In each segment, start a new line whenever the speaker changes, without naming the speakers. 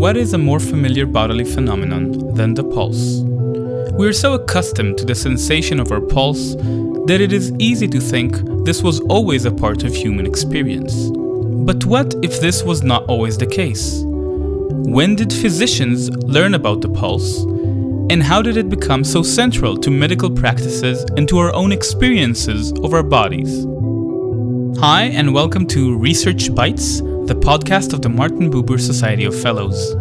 What is a more familiar bodily phenomenon than the pulse? We are so accustomed to the sensation of our pulse that it is easy to think this was always a part of human experience. But what if this was not always the case? When did physicians learn about the pulse? And how did it become so central to medical practices and to our own experiences of our bodies? Hi, and welcome to Research Bites, the podcast of the Martin Buber Society of Fellows.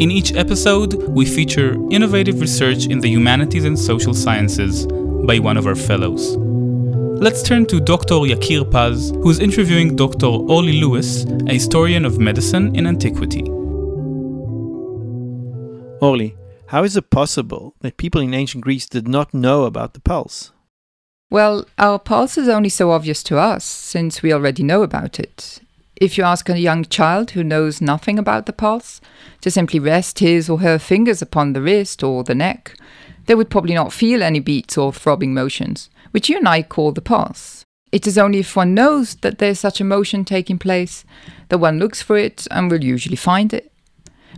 In each episode, we feature innovative research in the humanities and social sciences by one of our fellows. Let's turn to Dr. Yakir Paz, who is interviewing Dr. Orly Lewis, a historian of medicine in antiquity.
Orly, how is it possible that people in ancient Greece did not know about the pulse?
Well, our pulse is only so obvious to us, since we already know about it. If you ask a young child who knows nothing about the pulse to simply rest his or her fingers upon the wrist or the neck, they would probably not feel any beats or throbbing motions, which you and I call the pulse. It is only if one knows that there is such a motion taking place that one looks for it and will usually find it.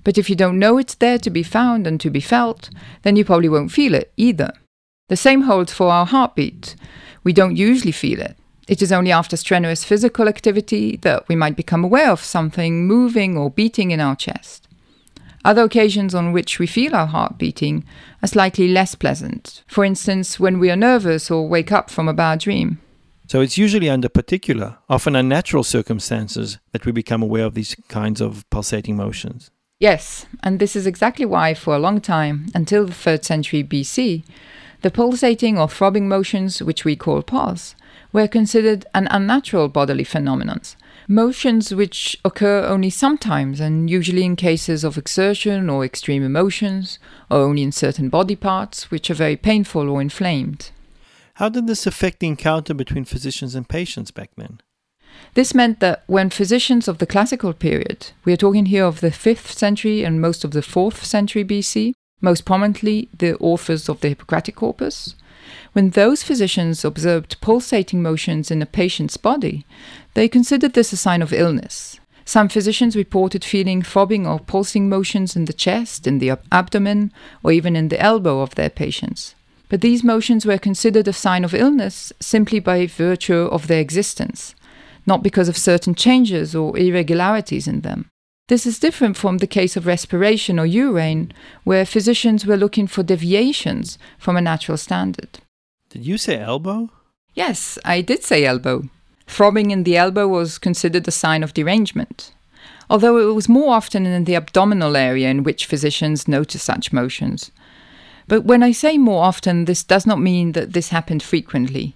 But if you don't know it's there to be found and to be felt, then you probably won't feel it either. The same holds for our heartbeat. We don't usually feel it. It is only after strenuous physical activity that we might become aware of something moving or beating in our chest. Other occasions on which we feel our heart beating are slightly less pleasant, for instance, when we are nervous or wake up from a bad dream.
So it's usually under particular, often unnatural circumstances that we become aware of these kinds of pulsating motions.
Yes, and this is exactly why, for a long time, until the 3rd century BC, the pulsating or throbbing motions, which we call pulse, were considered an unnatural bodily phenomenon, motions which occur only sometimes and usually in cases of exertion or extreme emotions, or only in certain body parts which are very painful or inflamed.
How did this affect the encounter between physicians and patients back then?
This meant that when physicians of the classical period, we are talking here of the 5th century and most of the 4th century BC, most prominently the authors of the Hippocratic Corpus, when those physicians observed pulsating motions in a patient's body, they considered this a sign of illness. Some physicians reported feeling throbbing or pulsing motions in the chest, in the abdomen, or even in the elbow of their patients. But these motions were considered a sign of illness simply by virtue of their existence not because of certain changes or irregularities in them. This is different from the case of respiration or urine, where physicians were looking for deviations from a natural standard.
Did you say elbow?
Yes, I did say elbow. Throbbing in the elbow was considered a sign of derangement, although it was more often in the abdominal area in which physicians noticed such motions. But when I say more often, this does not mean that this happened frequently.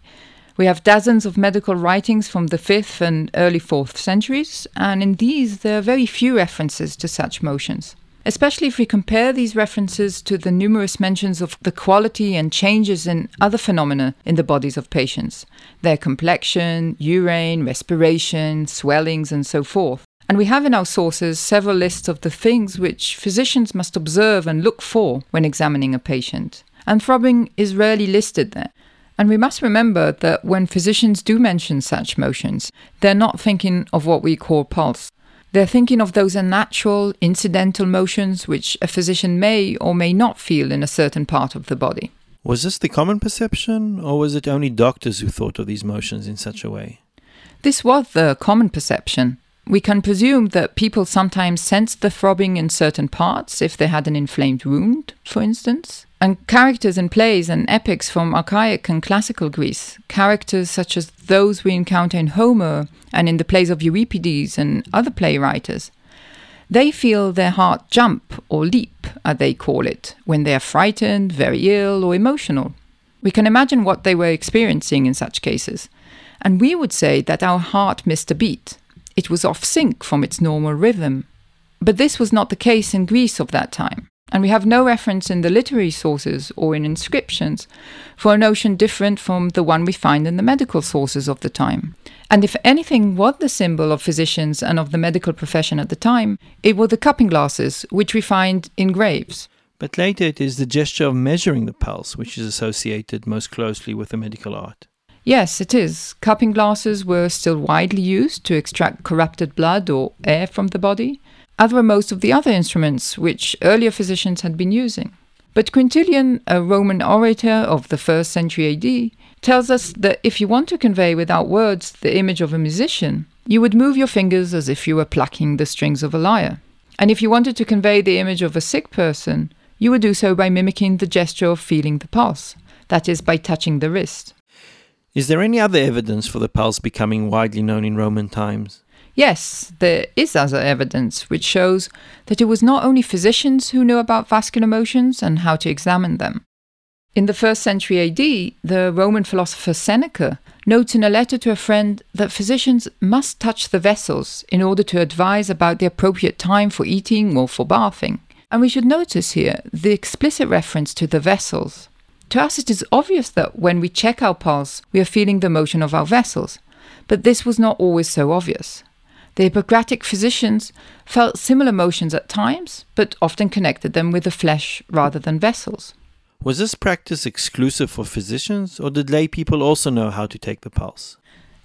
We have dozens of medical writings from the 5th and early 4th centuries, and in these there are very few references to such motions. Especially if we compare these references to the numerous mentions of the quality and changes in other phenomena in the bodies of patients their complexion, urine, respiration, swellings, and so forth. And we have in our sources several lists of the things which physicians must observe and look for when examining a patient. And throbbing is rarely listed there. And we must remember that when physicians do mention such motions, they're not thinking of what we call pulse. They're thinking of those unnatural, incidental motions which a physician may or may not feel in a certain part of the body.
Was this the common perception, or was it only doctors who thought of these motions in such a way?
This was the common perception. We can presume that people sometimes sensed the throbbing in certain parts if they had an inflamed wound, for instance. And characters in plays and epics from archaic and classical Greece, characters such as those we encounter in Homer and in the plays of Euripides and other playwriters, they feel their heart jump or leap, as they call it, when they are frightened, very ill, or emotional. We can imagine what they were experiencing in such cases. And we would say that our heart missed a beat, it was off sync from its normal rhythm. But this was not the case in Greece of that time, and we have no reference in the literary sources or in inscriptions for a notion different from the one we find in the medical sources of the time. And if anything was the symbol of physicians and of the medical profession at the time, it were the cupping glasses, which we find in graves.
But later it is the gesture of measuring the pulse which is associated most closely with the medical art.
Yes, it is. Cupping glasses were still widely used to extract corrupted blood or air from the body. As were most of the other instruments which earlier physicians had been using. But Quintilian, a Roman orator of the 1st century AD, tells us that if you want to convey without words the image of a musician, you would move your fingers as if you were plucking the strings of a lyre. And if you wanted to convey the image of a sick person, you would do so by mimicking the gesture of feeling the pulse, that is, by touching the wrist.
Is there any other evidence for the pulse becoming widely known in Roman times?
Yes, there is other evidence which shows that it was not only physicians who knew about vascular motions and how to examine them. In the first century AD, the Roman philosopher Seneca notes in a letter to a friend that physicians must touch the vessels in order to advise about the appropriate time for eating or for bathing. And we should notice here the explicit reference to the vessels. To us, it is obvious that when we check our pulse, we are feeling the motion of our vessels, but this was not always so obvious. The Hippocratic physicians felt similar motions at times, but often connected them with the flesh rather than vessels.
Was this practice exclusive for physicians, or did lay people also know how to take the pulse?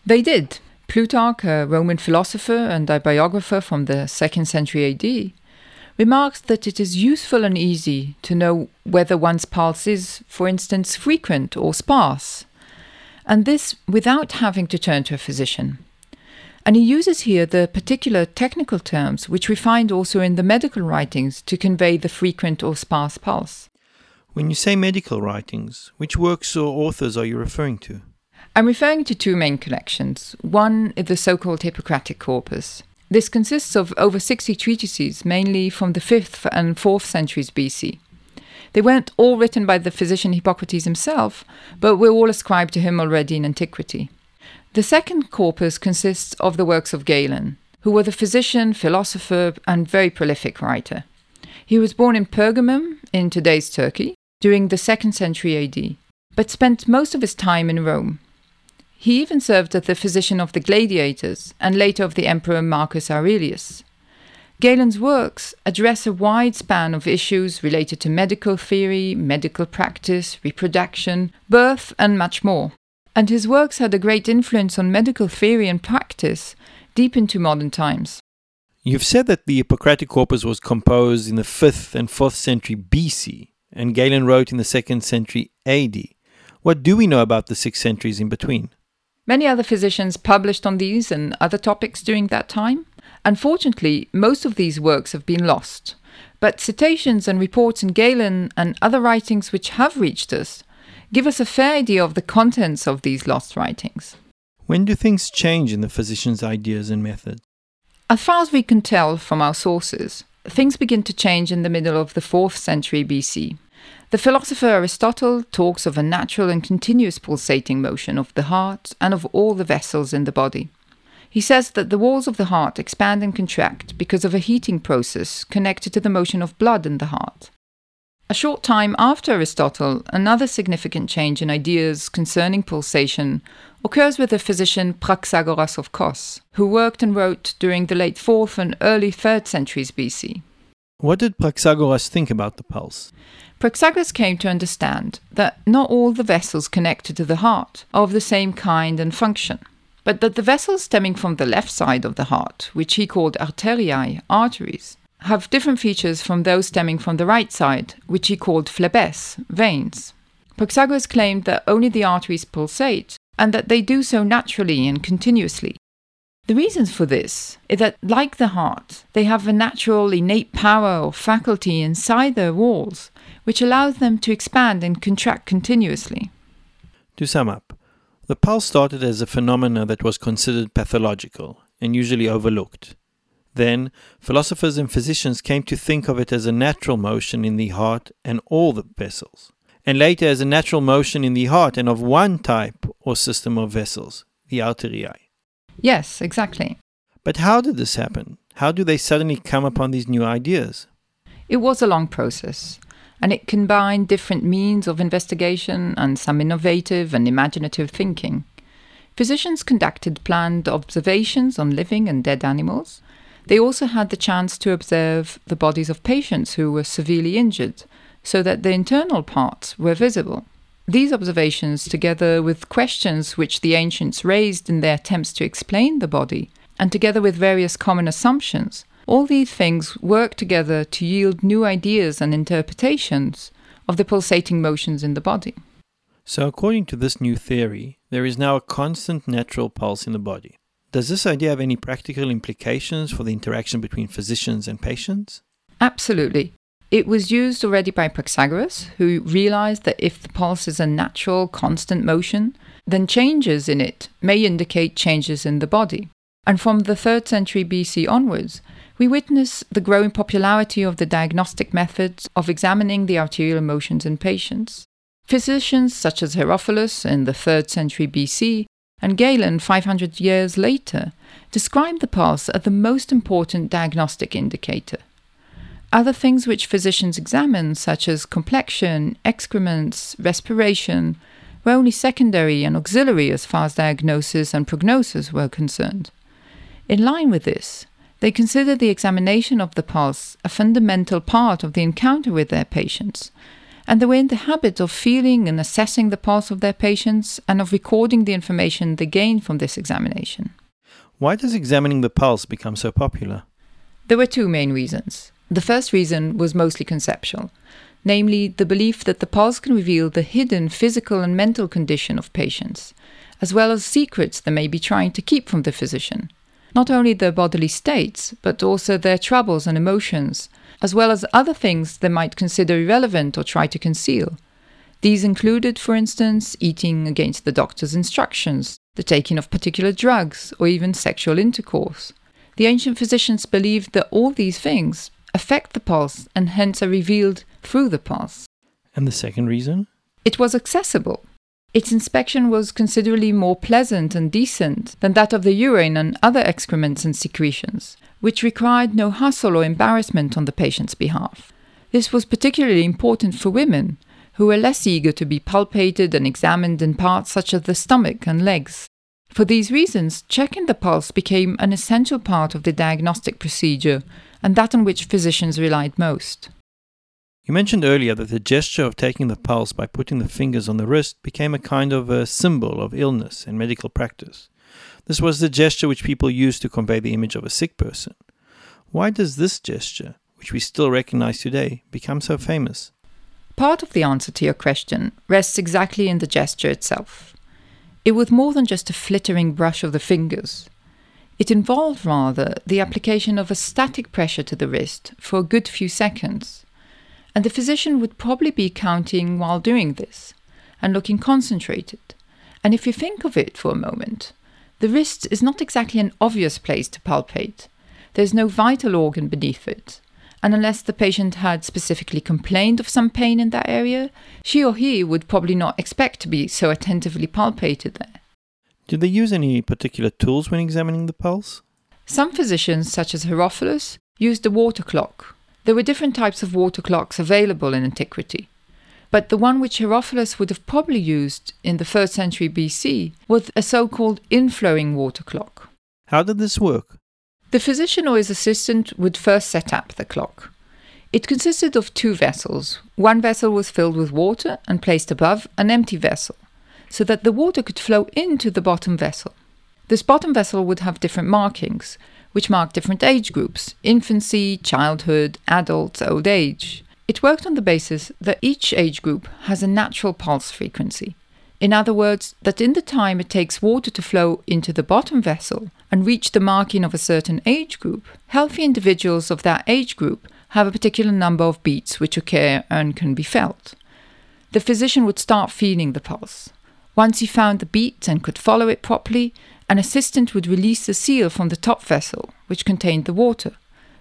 They did. Plutarch, a Roman philosopher and a biographer from the 2nd century AD, remarks that it is useful and easy to know whether one's pulse is, for instance, frequent or sparse, and this without having to turn to a physician. And he uses here the particular technical terms which we find also in the medical writings to convey the frequent or sparse pulse.
When you say medical writings, which works or authors are you referring to?
I'm referring to two main collections. One is the so called Hippocratic Corpus. This consists of over 60 treatises, mainly from the 5th and 4th centuries BC. They weren't all written by the physician Hippocrates himself, but were all ascribed to him already in antiquity. The second corpus consists of the works of Galen, who was a physician, philosopher, and very prolific writer. He was born in Pergamum, in today's Turkey, during the 2nd century AD, but spent most of his time in Rome. He even served as the physician of the gladiators and later of the Emperor Marcus Aurelius. Galen's works address a wide span of issues related to medical theory, medical practice, reproduction, birth, and much more and his works had a great influence on medical theory and practice deep into modern times.
You've said that the Hippocratic Corpus was composed in the 5th and 4th century BC, and Galen wrote in the 2nd century AD. What do we know about the six centuries in between?
Many other physicians published on these and other topics during that time. Unfortunately, most of these works have been lost, but citations and reports in Galen and other writings which have reached us give us a fair idea of the contents of these lost writings.
When do things change in the physician's ideas and methods?
As far as we can tell from our sources, things begin to change in the middle of the 4th century BC. The philosopher Aristotle talks of a natural and continuous pulsating motion of the heart and of all the vessels in the body. He says that the walls of the heart expand and contract because of a heating process connected to the motion of blood in the heart. A short time after Aristotle, another significant change in ideas concerning pulsation occurs with the physician Praxagoras of Kos, who worked and wrote during the late 4th and early 3rd centuries BC.
What did Praxagoras think about the pulse?
Praxagoras came to understand that not all the vessels connected to the heart are of the same kind and function, but that the vessels stemming from the left side of the heart, which he called arteriae, arteries, have different features from those stemming from the right side, which he called phlebes, veins. Praxagoras claimed that only the arteries pulsate, and that they do so naturally and continuously. The reasons for this is that, like the heart, they have a natural innate power or faculty inside their walls, which allows them to expand and contract continuously.
To sum up, the pulse started as a phenomena that was considered pathological and usually overlooked. Then, philosophers and physicians came to think of it as a natural motion in the heart and all the vessels, and later as a natural motion in the heart and of one type or system of vessels, the arteriae.
Yes, exactly.
But how did this happen? How do they suddenly come upon these new ideas?
It was a long process, and it combined different means of investigation and some innovative and imaginative thinking. Physicians conducted planned observations on living and dead animals, they also had the chance to observe the bodies of patients who were severely injured, so that the internal parts were visible. These observations, together with questions which the ancients raised in their attempts to explain the body, and together with various common assumptions, all these things work together to yield new ideas and interpretations of the pulsating motions in the body.
So, according to this new theory, there is now a constant natural pulse in the body. Does this idea have any practical implications for the interaction between physicians and patients?
Absolutely. It was used already by Praxagoras, who realized that if the pulse is a natural, constant motion, then changes in it may indicate changes in the body. And from the 3rd century BC onwards, we witness the growing popularity of the diagnostic methods of examining the arterial motions in patients. Physicians such as Herophilus in the 3rd century BC and Galen 500 years later described the pulse as the most important diagnostic indicator. Other things which physicians examine, such as complexion, excrements, respiration, were only secondary and auxiliary as far as diagnosis and prognosis were concerned. In line with this, they considered the examination of the pulse a fundamental part of the encounter with their patients, and they were in the habit of feeling and assessing the pulse of their patients and of recording the information they gained from this examination.
Why does examining the pulse become so popular?
There were two main reasons. The first reason was mostly conceptual, namely the belief that the pulse can reveal the hidden physical and mental condition of patients, as well as secrets they may be trying to keep from the physician. Not only their bodily states, but also their troubles and emotions, as well as other things they might consider irrelevant or try to conceal. These included, for instance, eating against the doctor's instructions, the taking of particular drugs, or even sexual intercourse. The ancient physicians believed that all these things, affect the pulse and hence are revealed through the pulse.
And the second reason?
It was accessible. Its inspection was considerably more pleasant and decent than that of the urine and other excrements and secretions, which required no hustle or embarrassment on the patient's behalf. This was particularly important for women, who were less eager to be palpated and examined in parts such as the stomach and legs. For these reasons, checking the pulse became an essential part of the diagnostic procedure and that on which physicians relied most.
You mentioned earlier that the gesture of taking the pulse by putting the fingers on the wrist became a kind of a symbol of illness in medical practice. This was the gesture which people used to convey the image of a sick person. Why does this gesture, which we still recognize today, become so famous?
Part of the answer to your question rests exactly in the gesture itself. It was more than just a flittering brush of the fingers. It involved rather the application of a static pressure to the wrist for a good few seconds, and the physician would probably be counting while doing this and looking concentrated. And if you think of it for a moment, the wrist is not exactly an obvious place to palpate. There's no vital organ beneath it, and unless the patient had specifically complained of some pain in that area, she or he would probably not expect to be so attentively palpated there.
Did they use any particular tools when examining the pulse?
Some physicians, such as Herophilus, used a water clock. There were different types of water clocks available in antiquity, but the one which Herophilus would have probably used in the 1st century BC was a so called inflowing water clock.
How did this work?
The physician or his assistant would first set up the clock. It consisted of two vessels. One vessel was filled with water and placed above an empty vessel so that the water could flow into the bottom vessel. This bottom vessel would have different markings, which mark different age groups infancy, childhood, adults, old age. It worked on the basis that each age group has a natural pulse frequency. In other words, that in the time it takes water to flow into the bottom vessel and reach the marking of a certain age group, healthy individuals of that age group have a particular number of beats which occur and can be felt. The physician would start feeling the pulse. Once he found the beat and could follow it properly, an assistant would release the seal from the top vessel, which contained the water,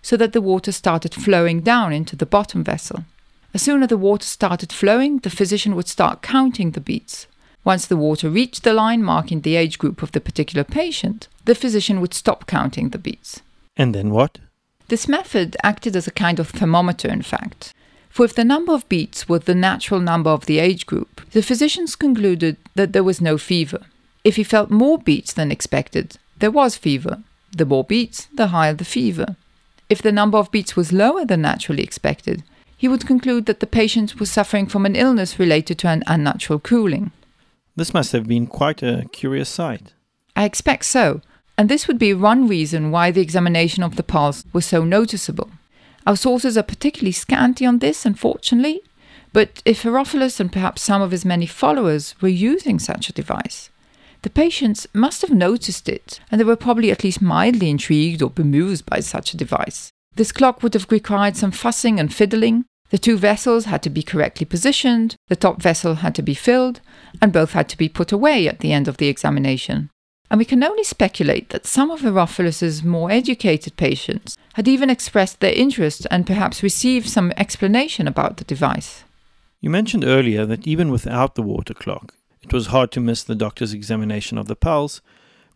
so that the water started flowing down into the bottom vessel. As soon as the water started flowing, the physician would start counting the beats. Once the water reached the line marking the age group of the particular patient, the physician would stop counting the beats.
And then what?
This method acted as a kind of thermometer, in fact. For if the number of beats was the natural number of the age group, the physicians concluded that there was no fever. If he felt more beats than expected, there was fever. The more beats, the higher the fever. If the number of beats was lower than naturally expected, he would conclude that the patient was suffering from an illness related to an unnatural cooling.
This must have been quite a curious sight.
I expect so, and this would be one reason why the examination of the pulse was so noticeable. Our sources are particularly scanty on this, unfortunately, but if Herophilus and perhaps some of his many followers were using such a device, the patients must have noticed it, and they were probably at least mildly intrigued or bemused by such a device. This clock would have required some fussing and fiddling. The two vessels had to be correctly positioned, the top vessel had to be filled, and both had to be put away at the end of the examination and we can only speculate that some of Herophilus's more educated patients had even expressed their interest and perhaps received some explanation about the device.
You mentioned earlier that even without the water clock, it was hard to miss the doctor's examination of the pulse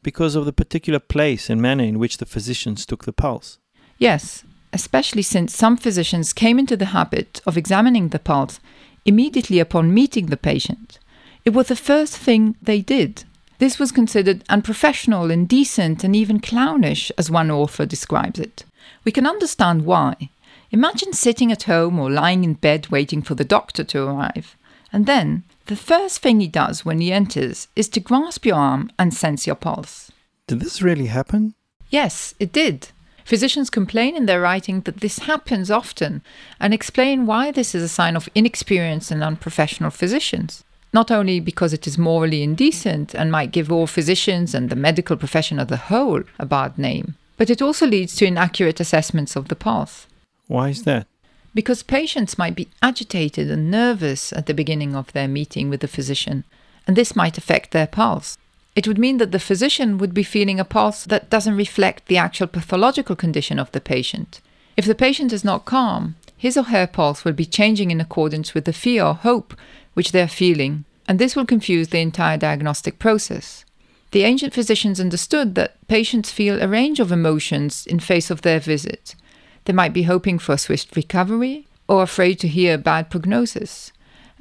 because of the particular place and manner in which the physicians took the pulse.
Yes, especially since some physicians came into the habit of examining the pulse immediately upon meeting the patient. It was the first thing they did this was considered unprofessional, indecent, and even clownish, as one author describes it. We can understand why. Imagine sitting at home or lying in bed waiting for the doctor to arrive. And then, the first thing he does when he enters is to grasp your arm and sense your pulse.
Did this really happen?
Yes, it did. Physicians complain in their writing that this happens often and explain why this is a sign of inexperienced and unprofessional physicians not only because it is morally indecent and might give all physicians and the medical profession as a whole a bad name, but it also leads to inaccurate assessments of the pulse.
Why is that?
Because patients might be agitated and nervous at the beginning of their meeting with the physician, and this might affect their pulse. It would mean that the physician would be feeling a pulse that doesn't reflect the actual pathological condition of the patient. If the patient is not calm, his or her pulse will be changing in accordance with the fear or hope which they are feeling, and this will confuse the entire diagnostic process. The ancient physicians understood that patients feel a range of emotions in face of their visit. They might be hoping for a swift recovery or afraid to hear a bad prognosis.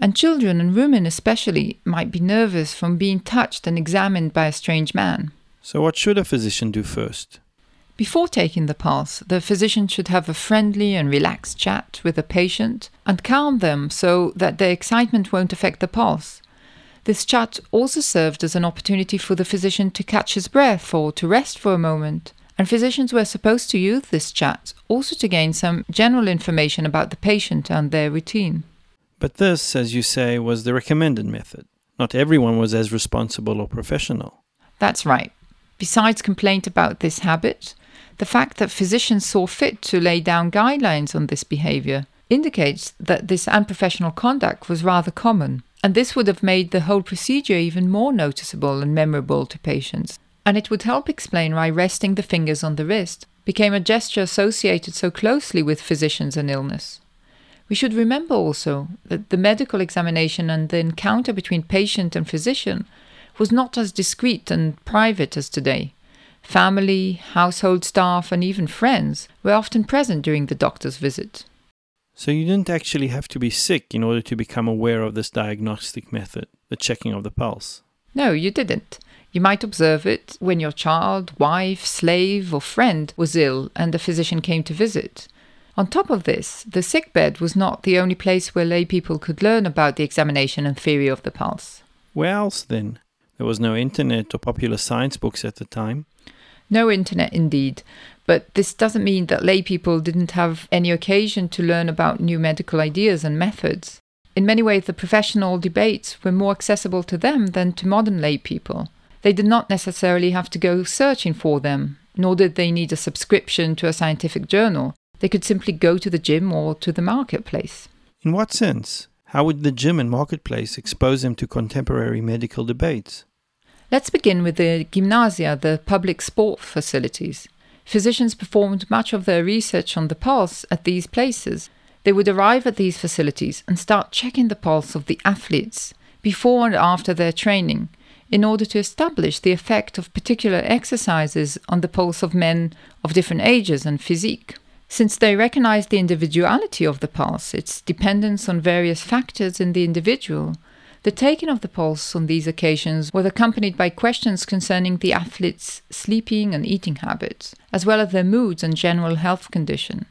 And children and women, especially, might be nervous from being touched and examined by a strange man.
So, what should a physician do first?
Before taking the pulse, the physician should have a friendly and relaxed chat with the patient and calm them so that their excitement won't affect the pulse. This chat also served as an opportunity for the physician to catch his breath or to rest for a moment, and physicians were supposed to use this chat also to gain some general information about the patient and their routine.
But this, as you say, was the recommended method. Not everyone was as responsible or professional.
That's right. Besides complaint about this habit, the fact that physicians saw fit to lay down guidelines on this behavior indicates that this unprofessional conduct was rather common, and this would have made the whole procedure even more noticeable and memorable to patients. And it would help explain why resting the fingers on the wrist became a gesture associated so closely with physicians and illness. We should remember also that the medical examination and the encounter between patient and physician was not as discreet and private as today. Family, household staff, and even friends were often present during the doctor's visit.
So you didn't actually have to be sick in order to become aware of this diagnostic method, the checking of the pulse?
No, you didn't. You might observe it when your child, wife, slave, or friend was ill and a physician came to visit. On top of this, the sick bed was not the only place where lay people could learn about the examination and theory of the pulse.
Where else then? There was no internet or popular science books at the time.
No internet, indeed. But this doesn't mean that lay people didn't have any occasion to learn about new medical ideas and methods. In many ways, the professional debates were more accessible to them than to modern lay people. They did not necessarily have to go searching for them, nor did they need a subscription to a scientific journal. They could simply go to the gym or to the marketplace.
In what sense? How would the gym and marketplace expose them to contemporary medical debates?
Let's begin with the gymnasia, the public sport facilities. Physicians performed much of their research on the pulse at these places. They would arrive at these facilities and start checking the pulse of the athletes before and after their training in order to establish the effect of particular exercises on the pulse of men of different ages and physique. Since they recognized the individuality of the pulse, its dependence on various factors in the individual, the taking of the pulse on these occasions was accompanied by questions concerning the athletes' sleeping and eating habits, as well as their moods and general health condition.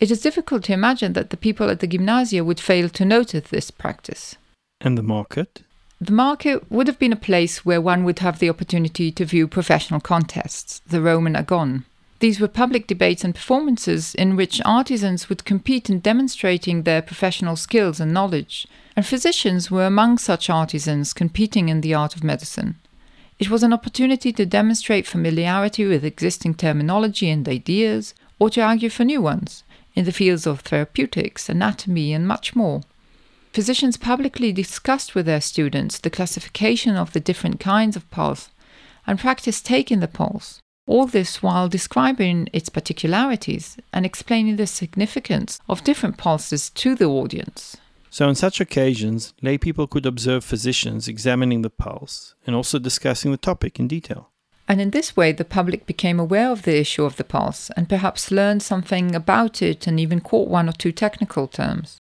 It is difficult to imagine that the people at the gymnasia would fail to notice this practice.
And the market?
The market would have been a place where one would have the opportunity to view professional contests, the Roman agon. These were public debates and performances in which artisans would compete in demonstrating their professional skills and knowledge, and physicians were among such artisans competing in the art of medicine. It was an opportunity to demonstrate familiarity with existing terminology and ideas, or to argue for new ones, in the fields of therapeutics, anatomy, and much more. Physicians publicly discussed with their students the classification of the different kinds of pulse and practiced taking the pulse, all this while describing its particularities and explaining the significance of different pulses to the audience.
So, on such occasions, laypeople could observe physicians examining the pulse and also discussing the topic in detail.
And in this way, the public became aware of the issue of the pulse and perhaps learned something about it and even caught one or two technical terms.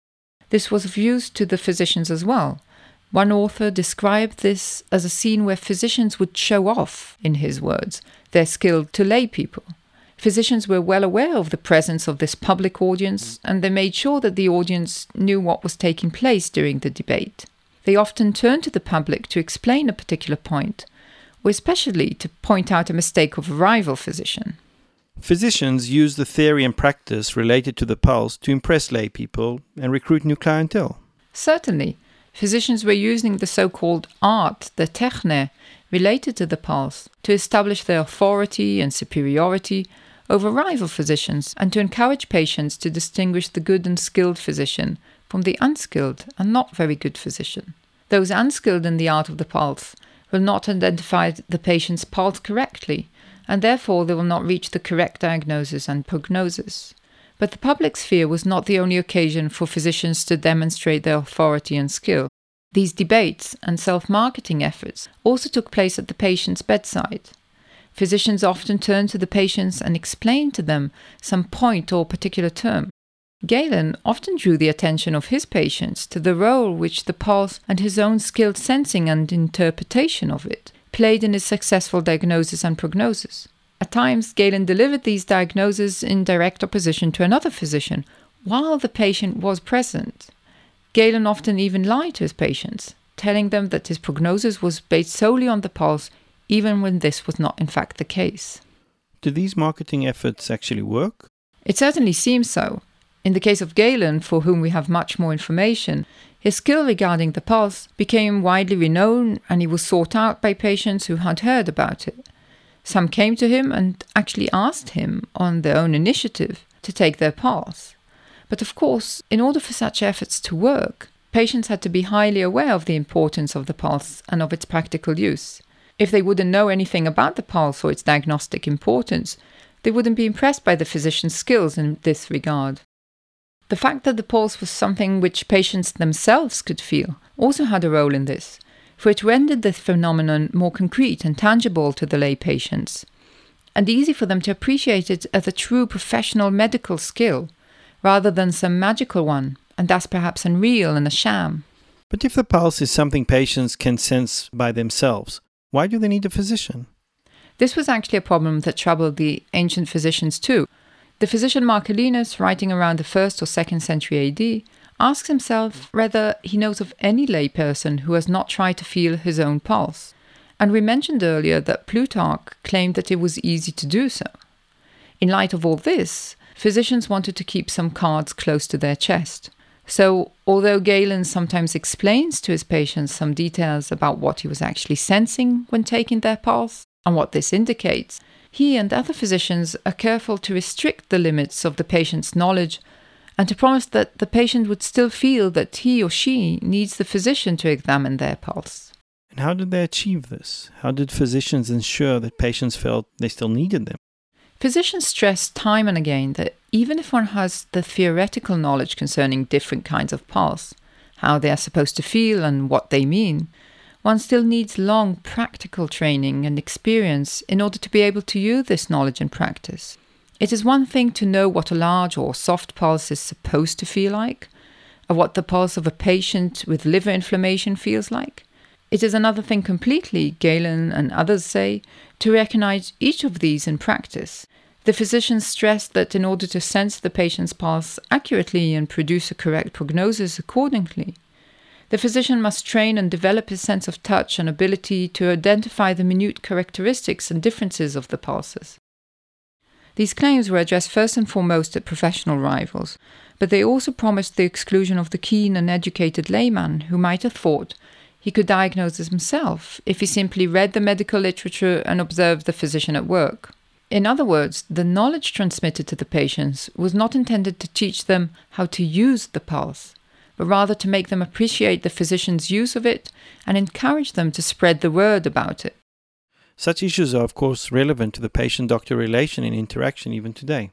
This was of use to the physicians as well. One author described this as a scene where physicians would show off, in his words, their skill to lay people. Physicians were well aware of the presence of this public audience, and they made sure that the audience knew what was taking place during the debate. They often turned to the public to explain a particular point, or especially to point out a mistake of a rival physician.
Physicians use the theory and practice related to the pulse to impress lay people and recruit new clientele.
Certainly, physicians were using the so called art, the techne, related to the pulse to establish their authority and superiority over rival physicians and to encourage patients to distinguish the good and skilled physician from the unskilled and not very good physician. Those unskilled in the art of the pulse will not identify the patient's pulse correctly, and therefore they will not reach the correct diagnosis and prognosis. But the public sphere was not the only occasion for physicians to demonstrate their authority and skill. These debates and self marketing efforts also took place at the patient's bedside. Physicians often turned to the patients and explained to them some point or particular term. Galen often drew the attention of his patients to the role which the pulse and his own skilled sensing and interpretation of it played in his successful diagnosis and prognosis. At times, Galen delivered these diagnoses in direct opposition to another physician while the patient was present. Galen often even lied to his patients, telling them that his prognosis was based solely on the pulse, even when this was not in fact the case.
Do these marketing efforts actually work?
It certainly seems so. In the case of Galen, for whom we have much more information, his skill regarding the pulse became widely renowned and he was sought out by patients who had heard about it. Some came to him and actually asked him, on their own initiative, to take their pulse. But of course, in order for such efforts to work, patients had to be highly aware of the importance of the pulse and of its practical use. If they wouldn't know anything about the pulse or its diagnostic importance, they wouldn't be impressed by the physician's skills in this regard. The fact that the pulse was something which patients themselves could feel also had a role in this, for it rendered the phenomenon more concrete and tangible to the lay patients, and easy for them to appreciate it as a true professional medical skill, rather than some magical one, and thus perhaps unreal and a sham.
But if the pulse is something patients can sense by themselves, why do they need a physician?
This was actually a problem that troubled the ancient physicians too, the physician Marcellinus, writing around the 1st or 2nd century AD, asks himself whether he knows of any layperson who has not tried to feel his own pulse. And we mentioned earlier that Plutarch claimed that it was easy to do so. In light of all this, physicians wanted to keep some cards close to their chest. So, although Galen sometimes explains to his patients some details about what he was actually sensing when taking their pulse and what this indicates, he and other physicians are careful to restrict the limits of the patient's knowledge and to promise that the patient would still feel that he or she needs the physician to examine their pulse.
And how did they achieve this? How did physicians ensure that patients felt they still needed them?
Physicians stress time and again that even if one has the theoretical knowledge concerning different kinds of pulse, how they are supposed to feel and what they mean, one still needs long practical training and experience in order to be able to use this knowledge and practice. It is one thing to know what a large or soft pulse is supposed to feel like, or what the pulse of a patient with liver inflammation feels like. It is another thing completely, Galen and others say, to recognize each of these in practice. The physicians stress that in order to sense the patient's pulse accurately and produce a correct prognosis accordingly, The physician must train and develop his sense of touch and ability to identify the minute characteristics and differences of the pulses. These claims were addressed first and foremost at professional rivals, but they also promised the exclusion of the keen and educated layman who might have thought he could diagnose this himself if he simply read the medical literature and observed the physician at work. In other words, the knowledge transmitted to the patients was not intended to teach them how to use the pulse, but rather to make them appreciate the physician's use of it and encourage them to spread the word about it.
Such issues are, of course, relevant to the patient doctor relation and interaction even today.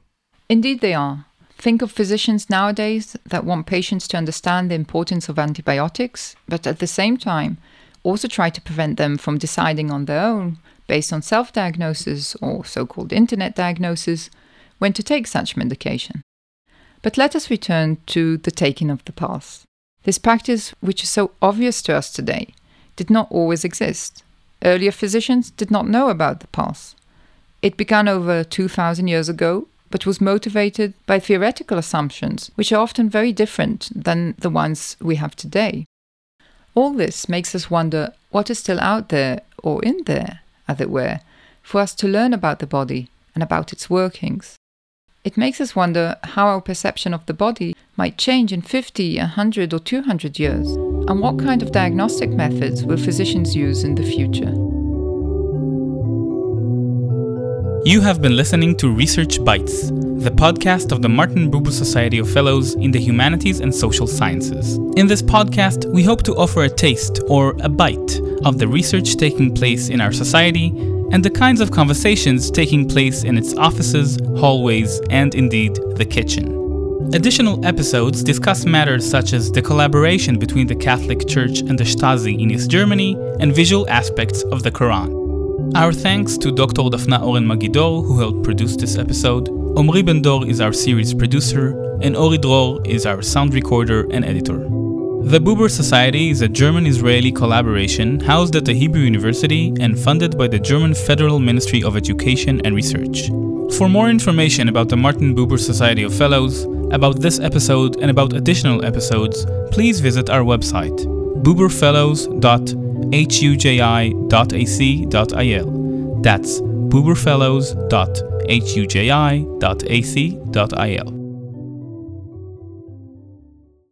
Indeed, they are. Think of physicians nowadays that want patients to understand the importance of antibiotics, but at the same time, also try to prevent them from deciding on their own, based on self diagnosis or so called internet diagnosis, when to take such medication. But let us return to the taking of the pulse. This practice, which is so obvious to us today, did not always exist. Earlier physicians did not know about the pulse. It began over 2,000 years ago, but was motivated by theoretical assumptions, which are often very different than the ones we have today. All this makes us wonder what is still out there, or in there, as it were, for us to learn about the body and about its workings. It makes us wonder how our perception of the body might change in 50, 100, or 200 years, and what kind of diagnostic methods will physicians use in the future.
You have been listening to Research Bites, the podcast of the Martin Buber Society of Fellows in the Humanities and Social Sciences. In this podcast, we hope to offer a taste or a bite of the research taking place in our society and the kinds of conversations taking place in its offices, hallways, and indeed the kitchen. Additional episodes discuss matters such as the collaboration between the Catholic Church and the Stasi in East Germany and visual aspects of the Quran. Our thanks to Dr. Dafna Oren Magidor, who helped produce this episode. Omri Ben-Dor is our series producer, and Ori Dror is our sound recorder and editor. The Buber Society is a German Israeli collaboration housed at the Hebrew University and funded by the German Federal Ministry of Education and Research. For more information about the Martin Buber Society of Fellows, about this episode, and about additional episodes, please visit our website, buberfellows.huji.ac.il. That's buberfellows.huji.ac.il.